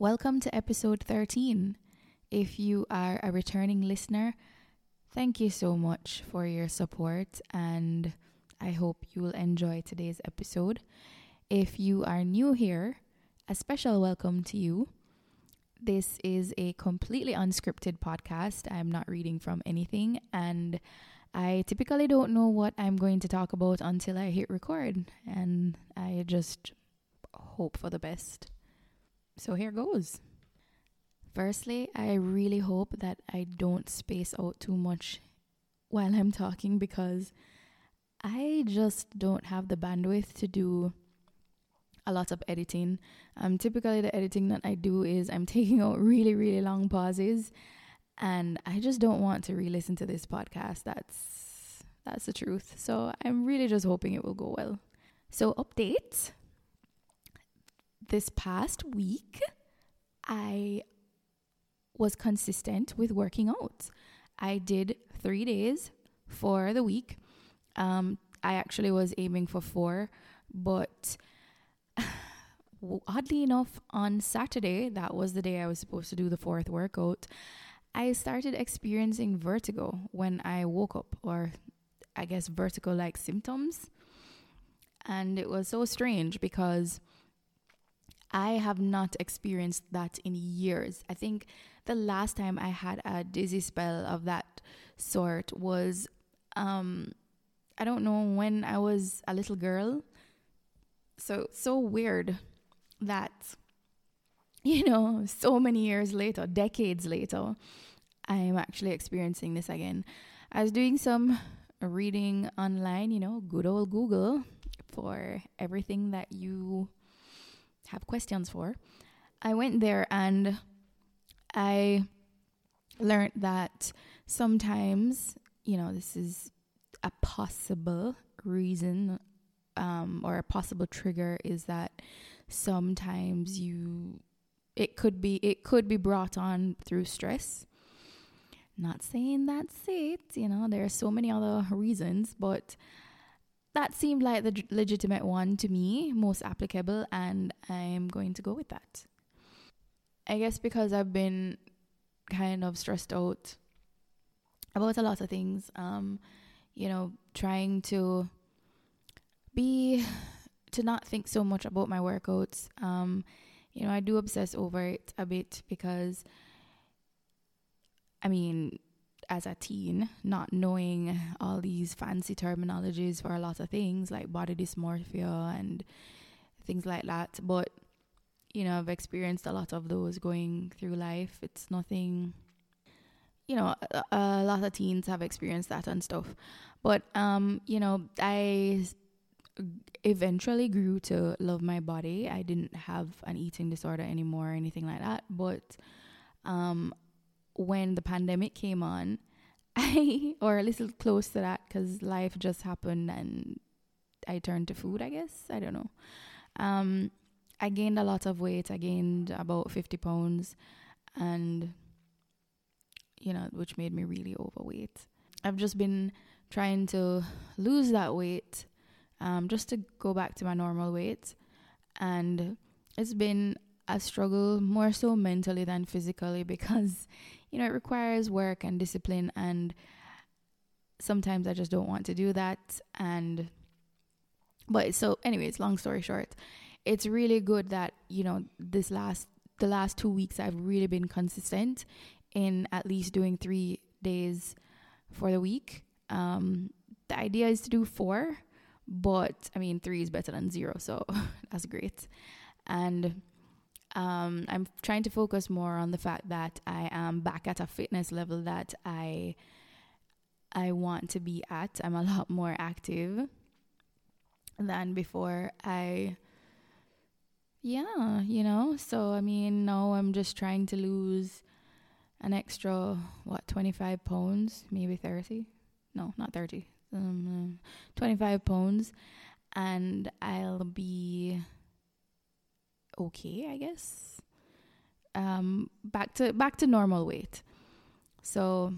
Welcome to episode 13. If you are a returning listener, thank you so much for your support and I hope you will enjoy today's episode. If you are new here, a special welcome to you. This is a completely unscripted podcast. I'm not reading from anything, and I typically don't know what I'm going to talk about until I hit record, and I just hope for the best. So here goes. Firstly, I really hope that I don't space out too much while I'm talking because I just don't have the bandwidth to do a lot of editing. Um, typically, the editing that I do is I'm taking out really, really long pauses, and I just don't want to re-listen to this podcast. That's that's the truth. So I'm really just hoping it will go well. So update. This past week, I was consistent with working out. I did three days for the week. Um, I actually was aiming for four, but oddly enough, on Saturday, that was the day I was supposed to do the fourth workout, I started experiencing vertigo when I woke up, or I guess vertigo like symptoms. And it was so strange because I have not experienced that in years. I think the last time I had a dizzy spell of that sort was, um, I don't know, when I was a little girl. So, so weird that, you know, so many years later, decades later, I am actually experiencing this again. I was doing some reading online, you know, good old Google for everything that you have questions for. I went there and I learned that sometimes, you know, this is a possible reason um, or a possible trigger is that sometimes you it could be it could be brought on through stress not saying that's it you know there are so many other reasons but that seemed like the legitimate one to me most applicable and i'm going to go with that i guess because i've been kind of stressed out about a lot of things um you know trying to be to not think so much about my workouts. Um, you know, I do obsess over it a bit because, I mean, as a teen, not knowing all these fancy terminologies for a lot of things like body dysmorphia and things like that. But, you know, I've experienced a lot of those going through life. It's nothing, you know, a, a lot of teens have experienced that and stuff. But, um, you know, I eventually grew to love my body. I didn't have an eating disorder anymore or anything like that. But um, when the pandemic came on, I, or a little close to that, because life just happened and I turned to food, I guess. I don't know. Um, I gained a lot of weight. I gained about 50 pounds, and, you know, which made me really overweight. I've just been trying to lose that weight um, just to go back to my normal weight. And it's been a struggle more so mentally than physically because, you know, it requires work and discipline. And sometimes I just don't want to do that. And, but so, anyways, long story short, it's really good that, you know, this last, the last two weeks I've really been consistent in at least doing three days for the week. Um, the idea is to do four but I mean, three is better than zero, so that's great. And um, I'm trying to focus more on the fact that I am back at a fitness level that I I want to be at. I'm a lot more active than before. I yeah, you know. So I mean, now I'm just trying to lose an extra what 25 pounds, maybe 30. No, not 30 um, 25 pounds and I'll be okay, I guess. Um, back to back to normal weight. So,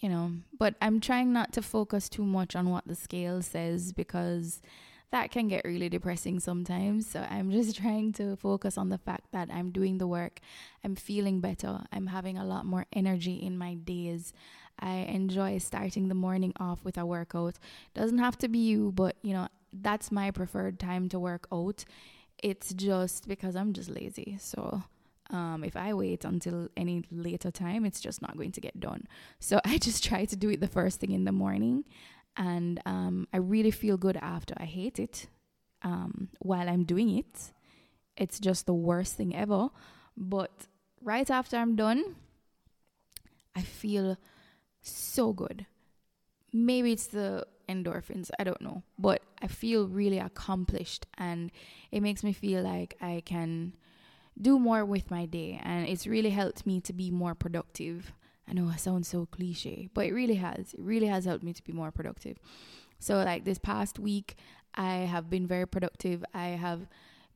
you know, but I'm trying not to focus too much on what the scale says because that can get really depressing sometimes. So I'm just trying to focus on the fact that I'm doing the work, I'm feeling better, I'm having a lot more energy in my days. I enjoy starting the morning off with a workout. Doesn't have to be you, but you know, that's my preferred time to work out. It's just because I'm just lazy. So um, if I wait until any later time, it's just not going to get done. So I just try to do it the first thing in the morning and um, I really feel good after. I hate it um, while I'm doing it. It's just the worst thing ever. But right after I'm done, I feel so good. Maybe it's the endorphins, I don't know. But I feel really accomplished and it makes me feel like I can do more with my day. And it's really helped me to be more productive I know I sound so cliche, but it really has. It really has helped me to be more productive. So, like this past week, I have been very productive. I have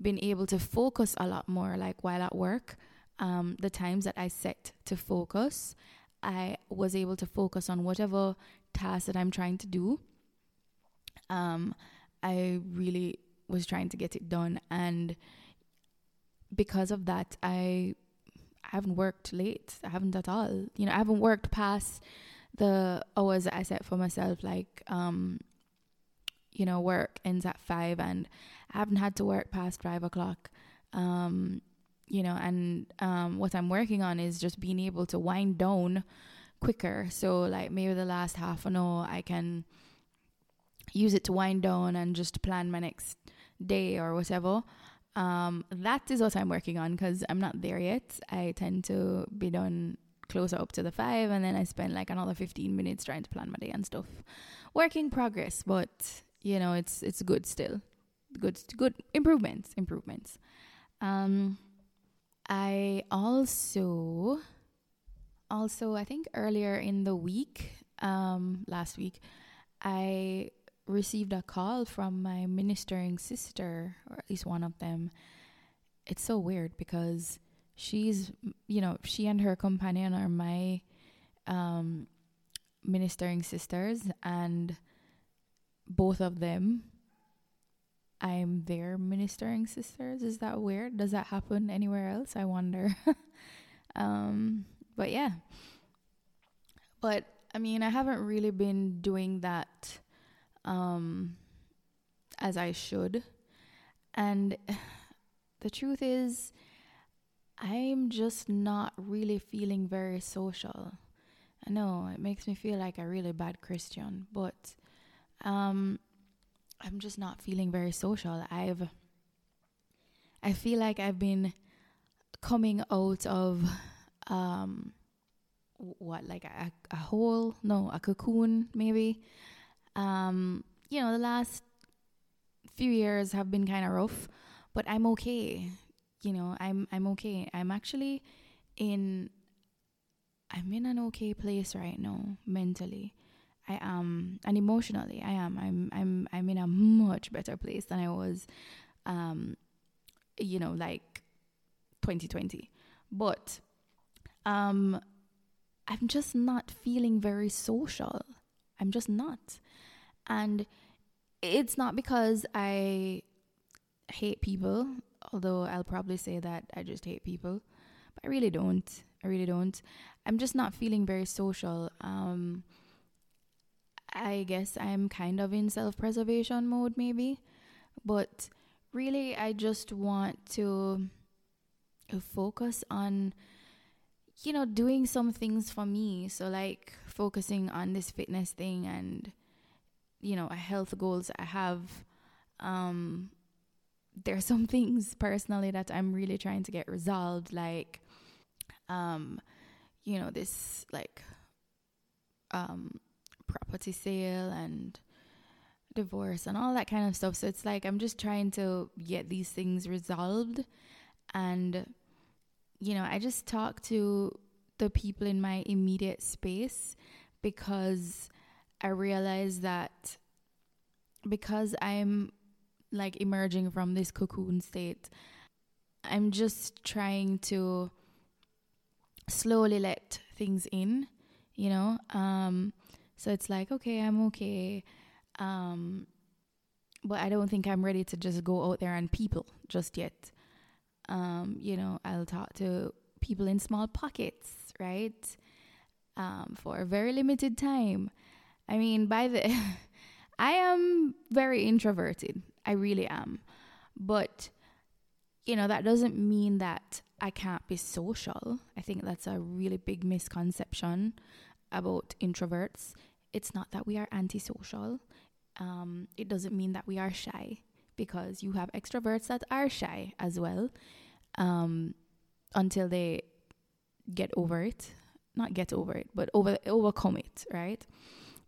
been able to focus a lot more, like while at work. Um, the times that I set to focus, I was able to focus on whatever task that I'm trying to do. Um, I really was trying to get it done, and because of that, I I haven't worked late. I haven't at all. You know, I haven't worked past the hours that I set for myself. Like, um, you know, work ends at five, and I haven't had to work past five o'clock. Um, you know, and um, what I'm working on is just being able to wind down quicker. So, like, maybe the last half an hour, I can use it to wind down and just plan my next day or whatever. Um, that is what I'm working on because I'm not there yet. I tend to be done closer up to the five, and then I spend like another 15 minutes trying to plan my day and stuff. Working progress, but you know, it's it's good still. Good, good improvements, improvements. Um, I also, also, I think earlier in the week, um, last week, I received a call from my ministering sister, or at least one of them. It's so weird because she's, you know, she and her companion are my um, ministering sisters, and both of them, I'm their ministering sisters. Is that weird? Does that happen anywhere else? I wonder. um, but yeah. But I mean, I haven't really been doing that um, as I should. And the truth is, I'm just not really feeling very social. I know it makes me feel like a really bad Christian, but um, I'm just not feeling very social. I've I feel like I've been coming out of um what like a, a hole no a cocoon maybe um, you know, the last few years have been kind of rough, but I'm okay. You know, I'm I'm okay. I'm actually in I'm in an okay place right now mentally. I am and emotionally I am. I'm I'm I'm in a much better place than I was um you know like 2020. But um I'm just not feeling very social. I'm just not. And it's not because I hate people, although I'll probably say that I just hate people, but I really don't. I really don't. I'm just not feeling very social. Um, I guess I'm kind of in self preservation mode, maybe, but really, I just want to focus on you know doing some things for me so like focusing on this fitness thing and you know health goals I have um there are some things personally that I'm really trying to get resolved like um you know this like um property sale and divorce and all that kind of stuff. So it's like I'm just trying to get these things resolved. And you know I just talk to the people in my immediate space because I realized that because I'm like emerging from this cocoon state, I'm just trying to slowly let things in, you know? Um, so it's like, okay, I'm okay. Um, but I don't think I'm ready to just go out there and people just yet. Um, you know, I'll talk to people in small pockets, right? Um, for a very limited time. I mean, by the I am very introverted. I really am. But you know, that doesn't mean that I can't be social. I think that's a really big misconception about introverts. It's not that we are antisocial. Um, it doesn't mean that we are shy because you have extroverts that are shy as well um, until they get over it. Not get over it, but over overcome it, right?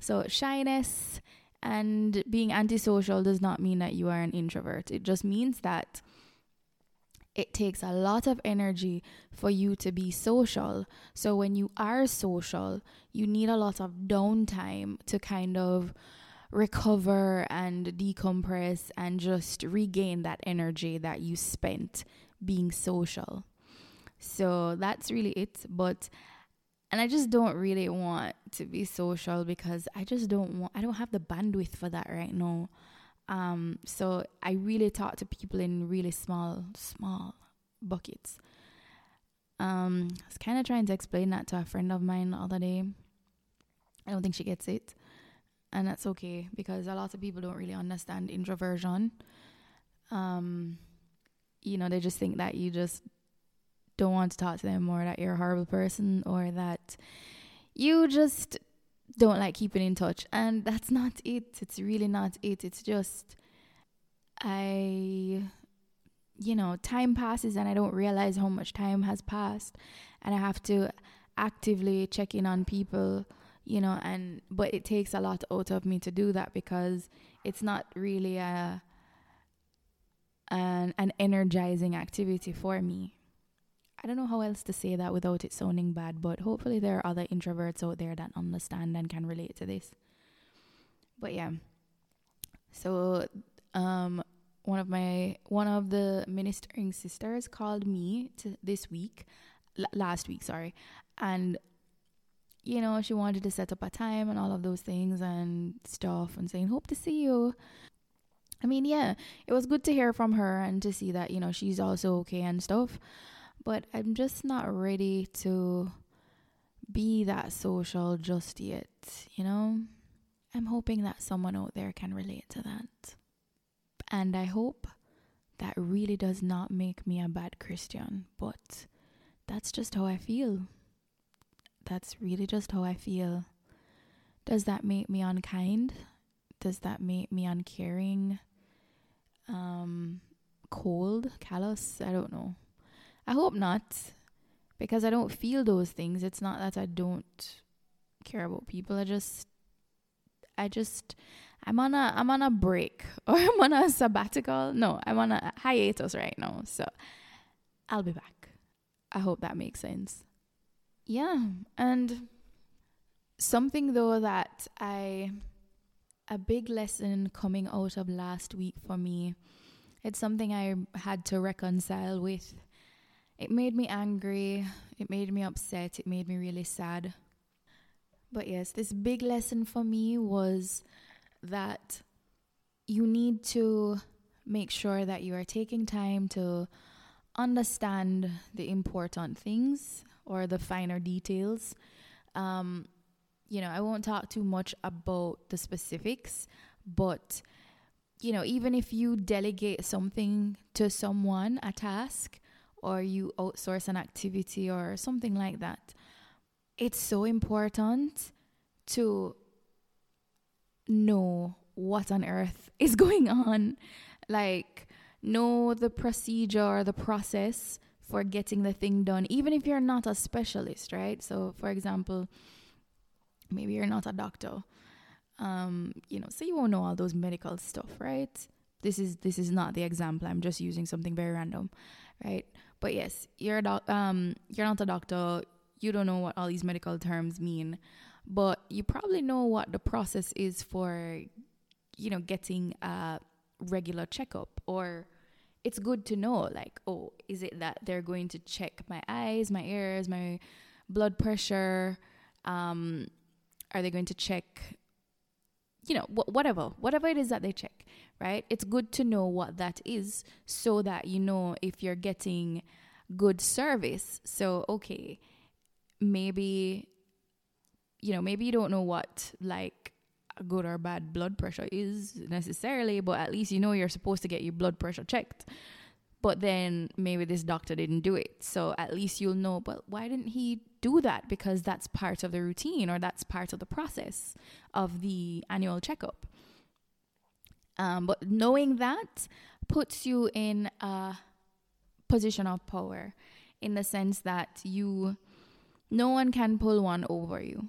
So shyness and being antisocial does not mean that you are an introvert. It just means that it takes a lot of energy for you to be social. So when you are social, you need a lot of downtime to kind of recover and decompress and just regain that energy that you spent being social. So that's really it. But and I just don't really want to be social because I just don't want I don't have the bandwidth for that right now. Um so I really talk to people in really small small buckets. Um I was kind of trying to explain that to a friend of mine the other day. I don't think she gets it and that's okay because a lot of people don't really understand introversion. Um, you know, they just think that you just don't want to talk to them or that you're a horrible person or that you just don't like keeping in touch. And that's not it. It's really not it. It's just, I, you know, time passes and I don't realize how much time has passed. And I have to actively check in on people you know and but it takes a lot out of me to do that because it's not really a an an energizing activity for me i don't know how else to say that without it sounding bad but hopefully there are other introverts out there that understand and can relate to this but yeah so um one of my one of the ministering sisters called me to this week l- last week sorry and you know, she wanted to set up a time and all of those things and stuff and saying, Hope to see you. I mean, yeah, it was good to hear from her and to see that, you know, she's also okay and stuff. But I'm just not ready to be that social just yet, you know? I'm hoping that someone out there can relate to that. And I hope that really does not make me a bad Christian, but that's just how I feel that's really just how I feel. Does that make me unkind? Does that make me uncaring? Um, cold, callous? I don't know. I hope not, because I don't feel those things. It's not that I don't care about people. I just, I just, I'm on a, I'm on a break or I'm on a sabbatical. No, I'm on a hiatus right now. So I'll be back. I hope that makes sense yeah and something though that i a big lesson coming out of last week for me it's something i had to reconcile with it made me angry. It made me upset. It made me really sad. But yes this big lesson for me was that you need to make sure that you are taking time to understand the important things or the finer details. Um, you know, I won't talk too much about the specifics, but you know, even if you delegate something to someone, a task, or you outsource an activity or something like that, it's so important to know what on earth is going on. Like, know the procedure or the process for getting the thing done, even if you're not a specialist, right? So, for example, maybe you're not a doctor. Um, you know, so you won't know all those medical stuff, right? This is this is not the example. I'm just using something very random, right? But yes, you're a doc- um you're not a doctor. You don't know what all these medical terms mean, but you probably know what the process is for, you know, getting a regular checkup or it's good to know like oh is it that they're going to check my eyes my ears my blood pressure um are they going to check you know, wh- whatever, whatever it is that they check, right? It's good to know what that is so that you know if you're getting good service. So, okay, maybe, you know, maybe you don't know what like good or bad blood pressure is necessarily, but at least you know you're supposed to get your blood pressure checked. But then maybe this doctor didn't do it. So at least you'll know, but why didn't he do that? Because that's part of the routine or that's part of the process of the annual checkup. Um, but knowing that puts you in a position of power in the sense that you, no one can pull one over you.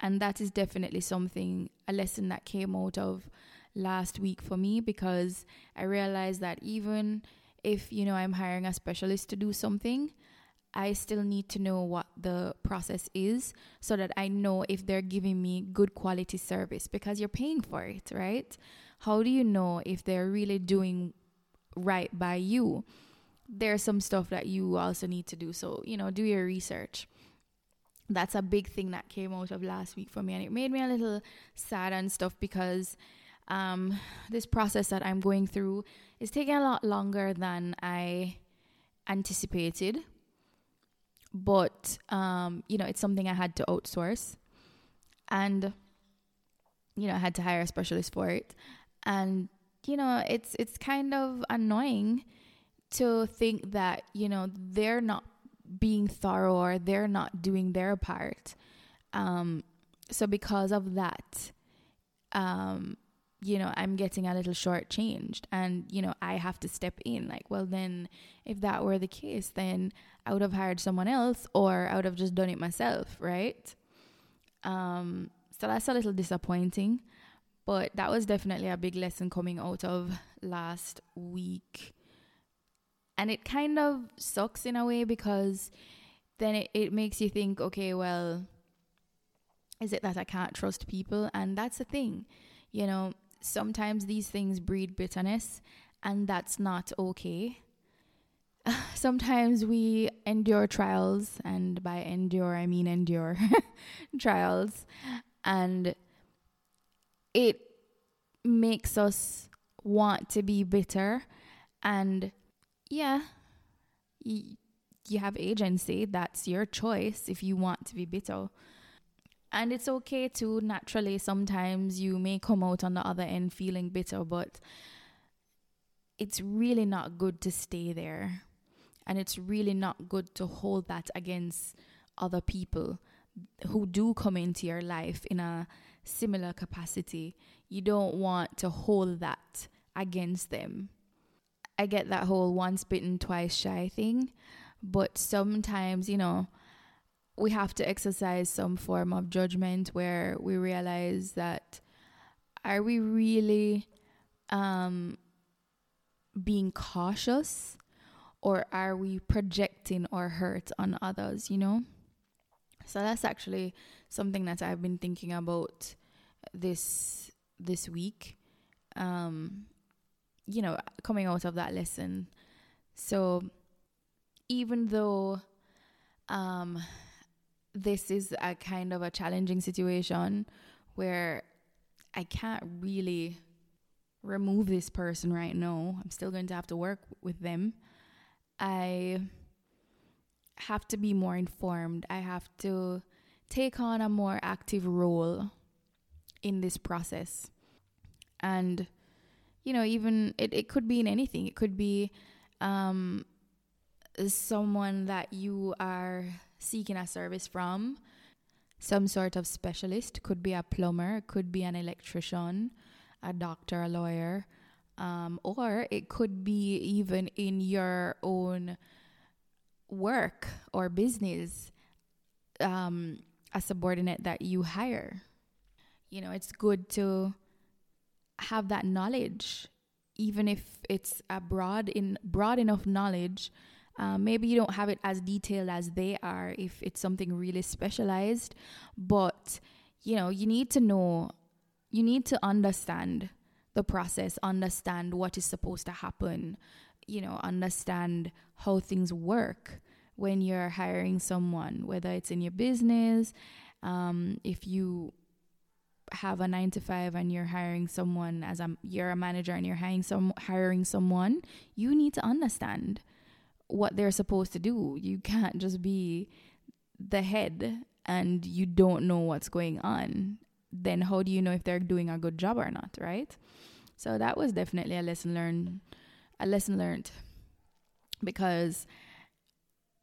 And that is definitely something, a lesson that came out of last week for me because I realized that even if, you know, I'm hiring a specialist to do something, I still need to know what the process is so that I know if they're giving me good quality service because you're paying for it, right? How do you know if they're really doing right by you? There's some stuff that you also need to do. So, you know, do your research. That's a big thing that came out of last week for me. And it made me a little sad and stuff because um, this process that I'm going through is taking a lot longer than I anticipated. But, um, you know, it's something I had to outsource. And, you know, I had to hire a specialist for it. And, you know, it's it's kind of annoying to think that, you know, they're not being thorough or they're not doing their part. Um, so because of that, um, you know, I'm getting a little shortchanged and, you know, I have to step in. Like, well, then if that were the case, then I would have hired someone else or I would have just done it myself, right? Um, so that's a little disappointing, but that was definitely a big lesson coming out of last week. And it kind of sucks in a way because then it, it makes you think, okay, well, is it that I can't trust people? And that's the thing, you know, sometimes these things breed bitterness, and that's not okay. Sometimes we endure trials, and by endure, I mean endure trials, and it makes us want to be bitter. And yeah, you have agency. That's your choice if you want to be bitter. And it's okay to naturally sometimes you may come out on the other end feeling bitter, but it's really not good to stay there. And it's really not good to hold that against other people who do come into your life in a similar capacity. You don't want to hold that against them. I get that whole once bitten, twice shy thing, but sometimes, you know, we have to exercise some form of judgment where we realize that are we really um, being cautious or are we projecting our hurt on others, you know? So that's actually something that I've been thinking about this this week. Um, you know, coming out of that lesson. So even though um this is a kind of a challenging situation where I can't really remove this person right now. I'm still going to have to work with them. I have to be more informed. I have to take on a more active role in this process. And, you know, even it, it could be in anything. It could be um, someone that you are seeking a service from. Some sort of specialist. Could be a plumber could be an electrician a doctor a lawyer um, or it could be even in your own work or business um, a subordinate that you hire. You know it's good to have that knowledge even if it's a broad in broad enough knowledge um, maybe you don't have it as detailed as they are if it's something really specialized, but you know, you need to know, you need to understand the process, understand what is supposed to happen, you know, understand how things work when you're hiring someone, whether it's in your business, um, if you have a nine to five and you're hiring someone as a you're a manager and you're hiring some hiring someone, you need to understand what they're supposed to do. You can't just be the head and you don't know what's going on. Then how do you know if they're doing a good job or not, right? So that was definitely a lesson learned a lesson learned because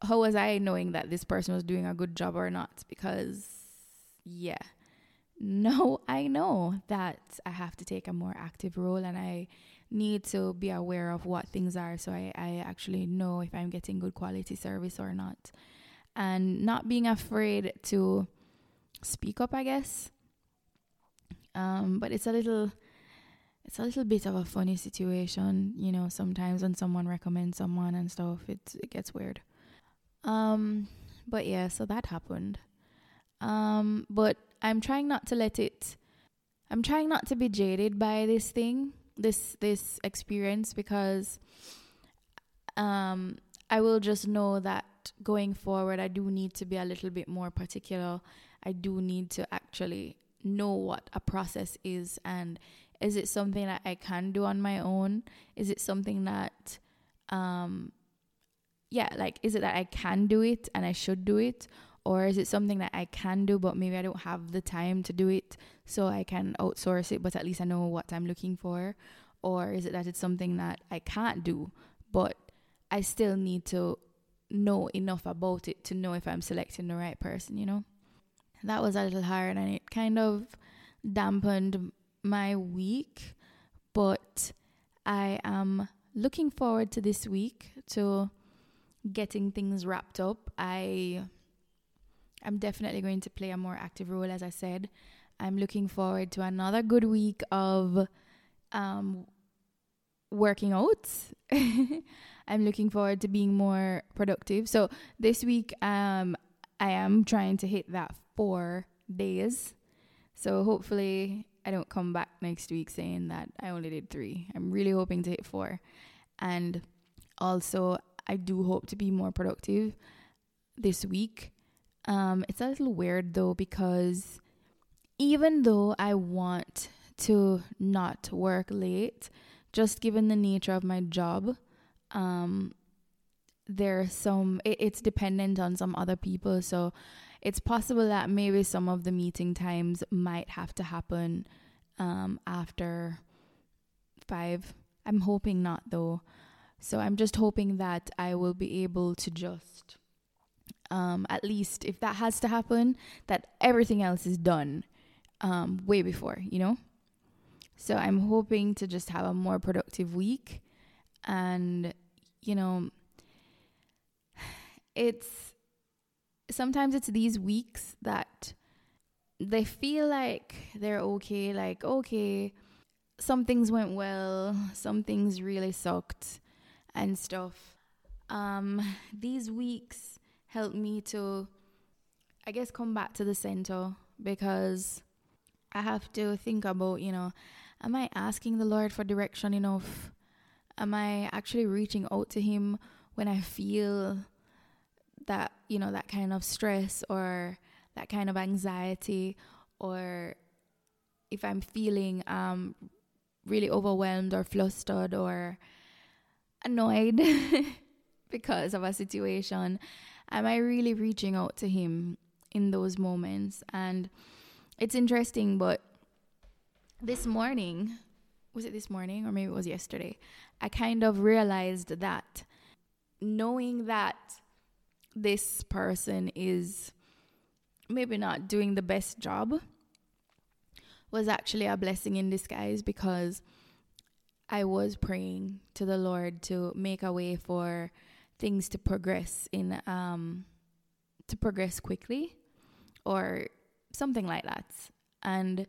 how was I knowing that this person was doing a good job or not? Because yeah no, I know that I have to take a more active role and I need to be aware of what things are so I, I actually know if I'm getting good quality service or not. And not being afraid to speak up, I guess. Um, but it's a little it's a little bit of a funny situation, you know, sometimes when someone recommends someone and stuff, it it gets weird. Um but yeah, so that happened. Um but I'm trying not to let it I'm trying not to be jaded by this thing, this this experience because um I will just know that going forward I do need to be a little bit more particular. I do need to actually know what a process is and is it something that I can do on my own? Is it something that um yeah, like is it that I can do it and I should do it or is it something that I can do but maybe I don't have the time to do it so I can outsource it but at least I know what I'm looking for or is it that it's something that I can't do but I still need to know enough about it to know if I'm selecting the right person, you know? That was a little hard and it kind of dampened my week, but I am looking forward to this week to getting things wrapped up. I I'm definitely going to play a more active role, as I said. I'm looking forward to another good week of um, working out. I'm looking forward to being more productive. So this week, um, I am trying to hit that four days. So hopefully, I don't come back next week saying that I only did three. I'm really hoping to hit four. And also, I do hope to be more productive this week. Um, it's a little weird though because even though I want to not work late, just given the nature of my job, um, there's some it, it's dependent on some other people. So it's possible that maybe some of the meeting times might have to happen um, after five. I'm hoping not though. So I'm just hoping that I will be able to just um, at least if that has to happen, that everything else is done um, way before, you know? So I'm hoping to just have a more productive week. And, you know, it's sometimes it's these weeks that they feel like they're okay, like, okay, some things went well, some things really sucked and stuff. Um, these weeks helped me to, I guess, come back to the center because I have to think about, you know, am I asking the Lord for direction enough? Am I actually reaching out to Him when I feel that, you know, that kind of stress or that kind of anxiety or if I'm feeling um really overwhelmed or flustered or annoyed because of a situation am I really reaching out to him in those moments? And it's interesting, but this morning, was it this morning or maybe it was yesterday? I kind of realized that knowing that this person is maybe not doing the best job was actually a blessing in disguise because I was praying to the Lord to make a way for things to progress in um to progress quickly or something like that. And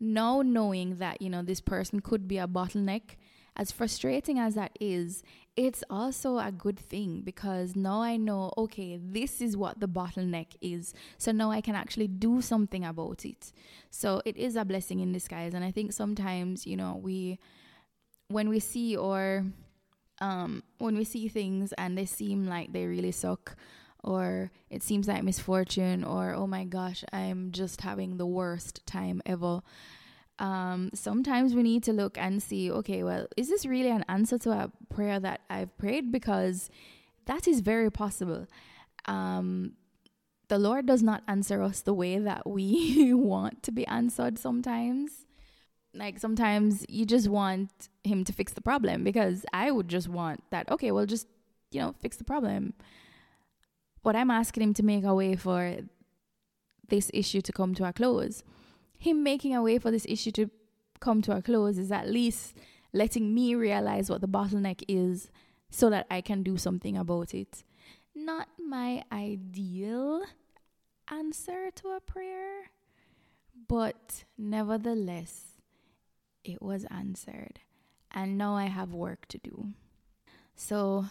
now knowing that you know this person could be a bottleneck as frustrating as that is it's also a good thing because now I know okay this is what the bottleneck is. So now I can actually do something about it. So it is a blessing in disguise. And I think sometimes you know we when we see or um, when we see things and they seem like they really suck or it seems like misfortune, or oh my gosh, I'm just having the worst time ever. Um, sometimes we need to look and see, okay, well, is this really an answer to a prayer that I've prayed? Because that is very possible. Um, the Lord does not answer us the way that we want to be answered sometimes. Like sometimes you just want Him to fix the problem because I would just want that, okay, well, just, you know, fix the problem. But I'm asking Him to make a way for this issue to come to a close. Him making a way for this issue to come to a close is at least letting me realize what the bottleneck is so that I can do something about it. Not my ideal answer to a prayer, but nevertheless, it was answered. And now I have work to do. So,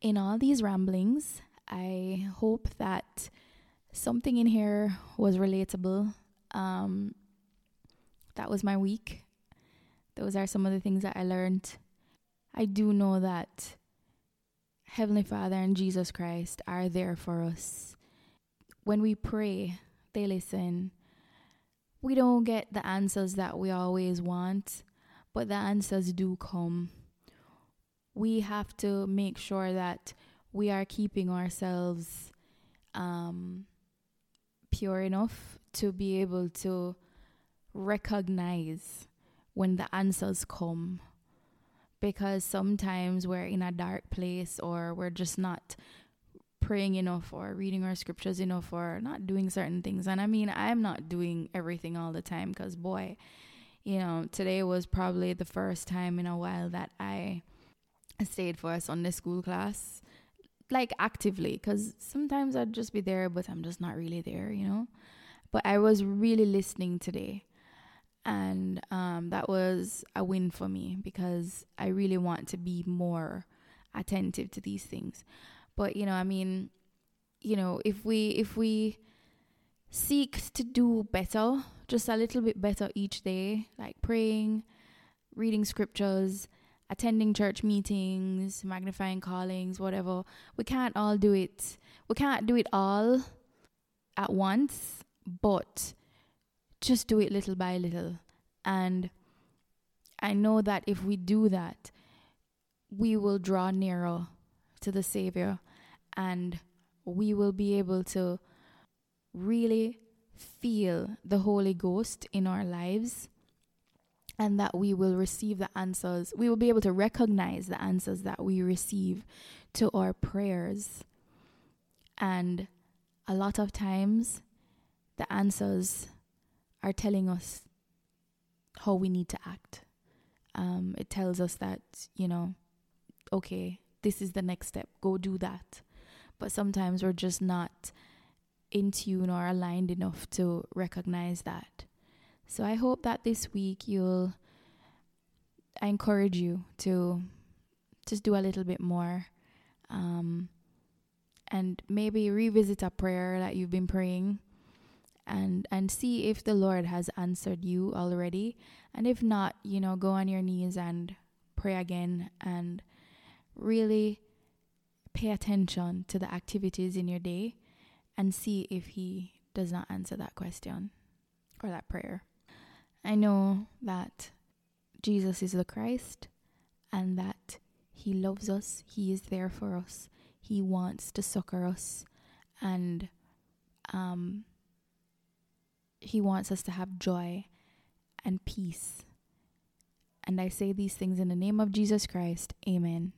in all these ramblings, I hope that something in here was relatable. Um, that was my week. Those are some of the things that I learned. I do know that Heavenly Father and Jesus Christ are there for us. When we pray, they listen. We don't get the answers that we always want, but the answers do come. We have to make sure that we are keeping ourselves um, pure enough to be able to recognize when the answers come because sometimes we're in a dark place or we're just not praying enough or reading our scriptures enough or not doing certain things. And I mean, I'm not doing everything all the time because, boy, you know, today was probably the first time in a while that I stayed for a Sunday school class, like actively, because sometimes I'd just be there, but I'm just not really there, you know. But I was really listening today and um, that was a win for me because I really want to be more attentive to these things. But you know, I mean, you know, if we if we seek to do better, just a little bit better each day, like praying, reading scriptures, attending church meetings, magnifying callings, whatever. We can't all do it. We can't do it all at once, but just do it little by little. And I know that if we do that, we will draw nearer to the Savior and we will be able to really feel the Holy Ghost in our lives and that we will receive the answers. We will be able to recognize the answers that we receive to our prayers. And a lot of times, the answers are telling us how we need to act. Um, it tells us that, you know, okay, this is the next step, go do that. But sometimes we're just not in tune or aligned enough to recognize that. So I hope that this week you'll, I encourage you to just do a little bit more. Um, and maybe revisit a prayer that you've been praying and and see if the Lord has answered you already. And if not, you know, go on your knees and pray again and really pay attention to the activities in your day and see if he does not answer that question or that prayer. I know that Jesus is the Christ and that he loves us, he is there for us, he wants to succor us and um he wants us to have joy and peace. And I say these things in the name of Jesus Christ. Amen.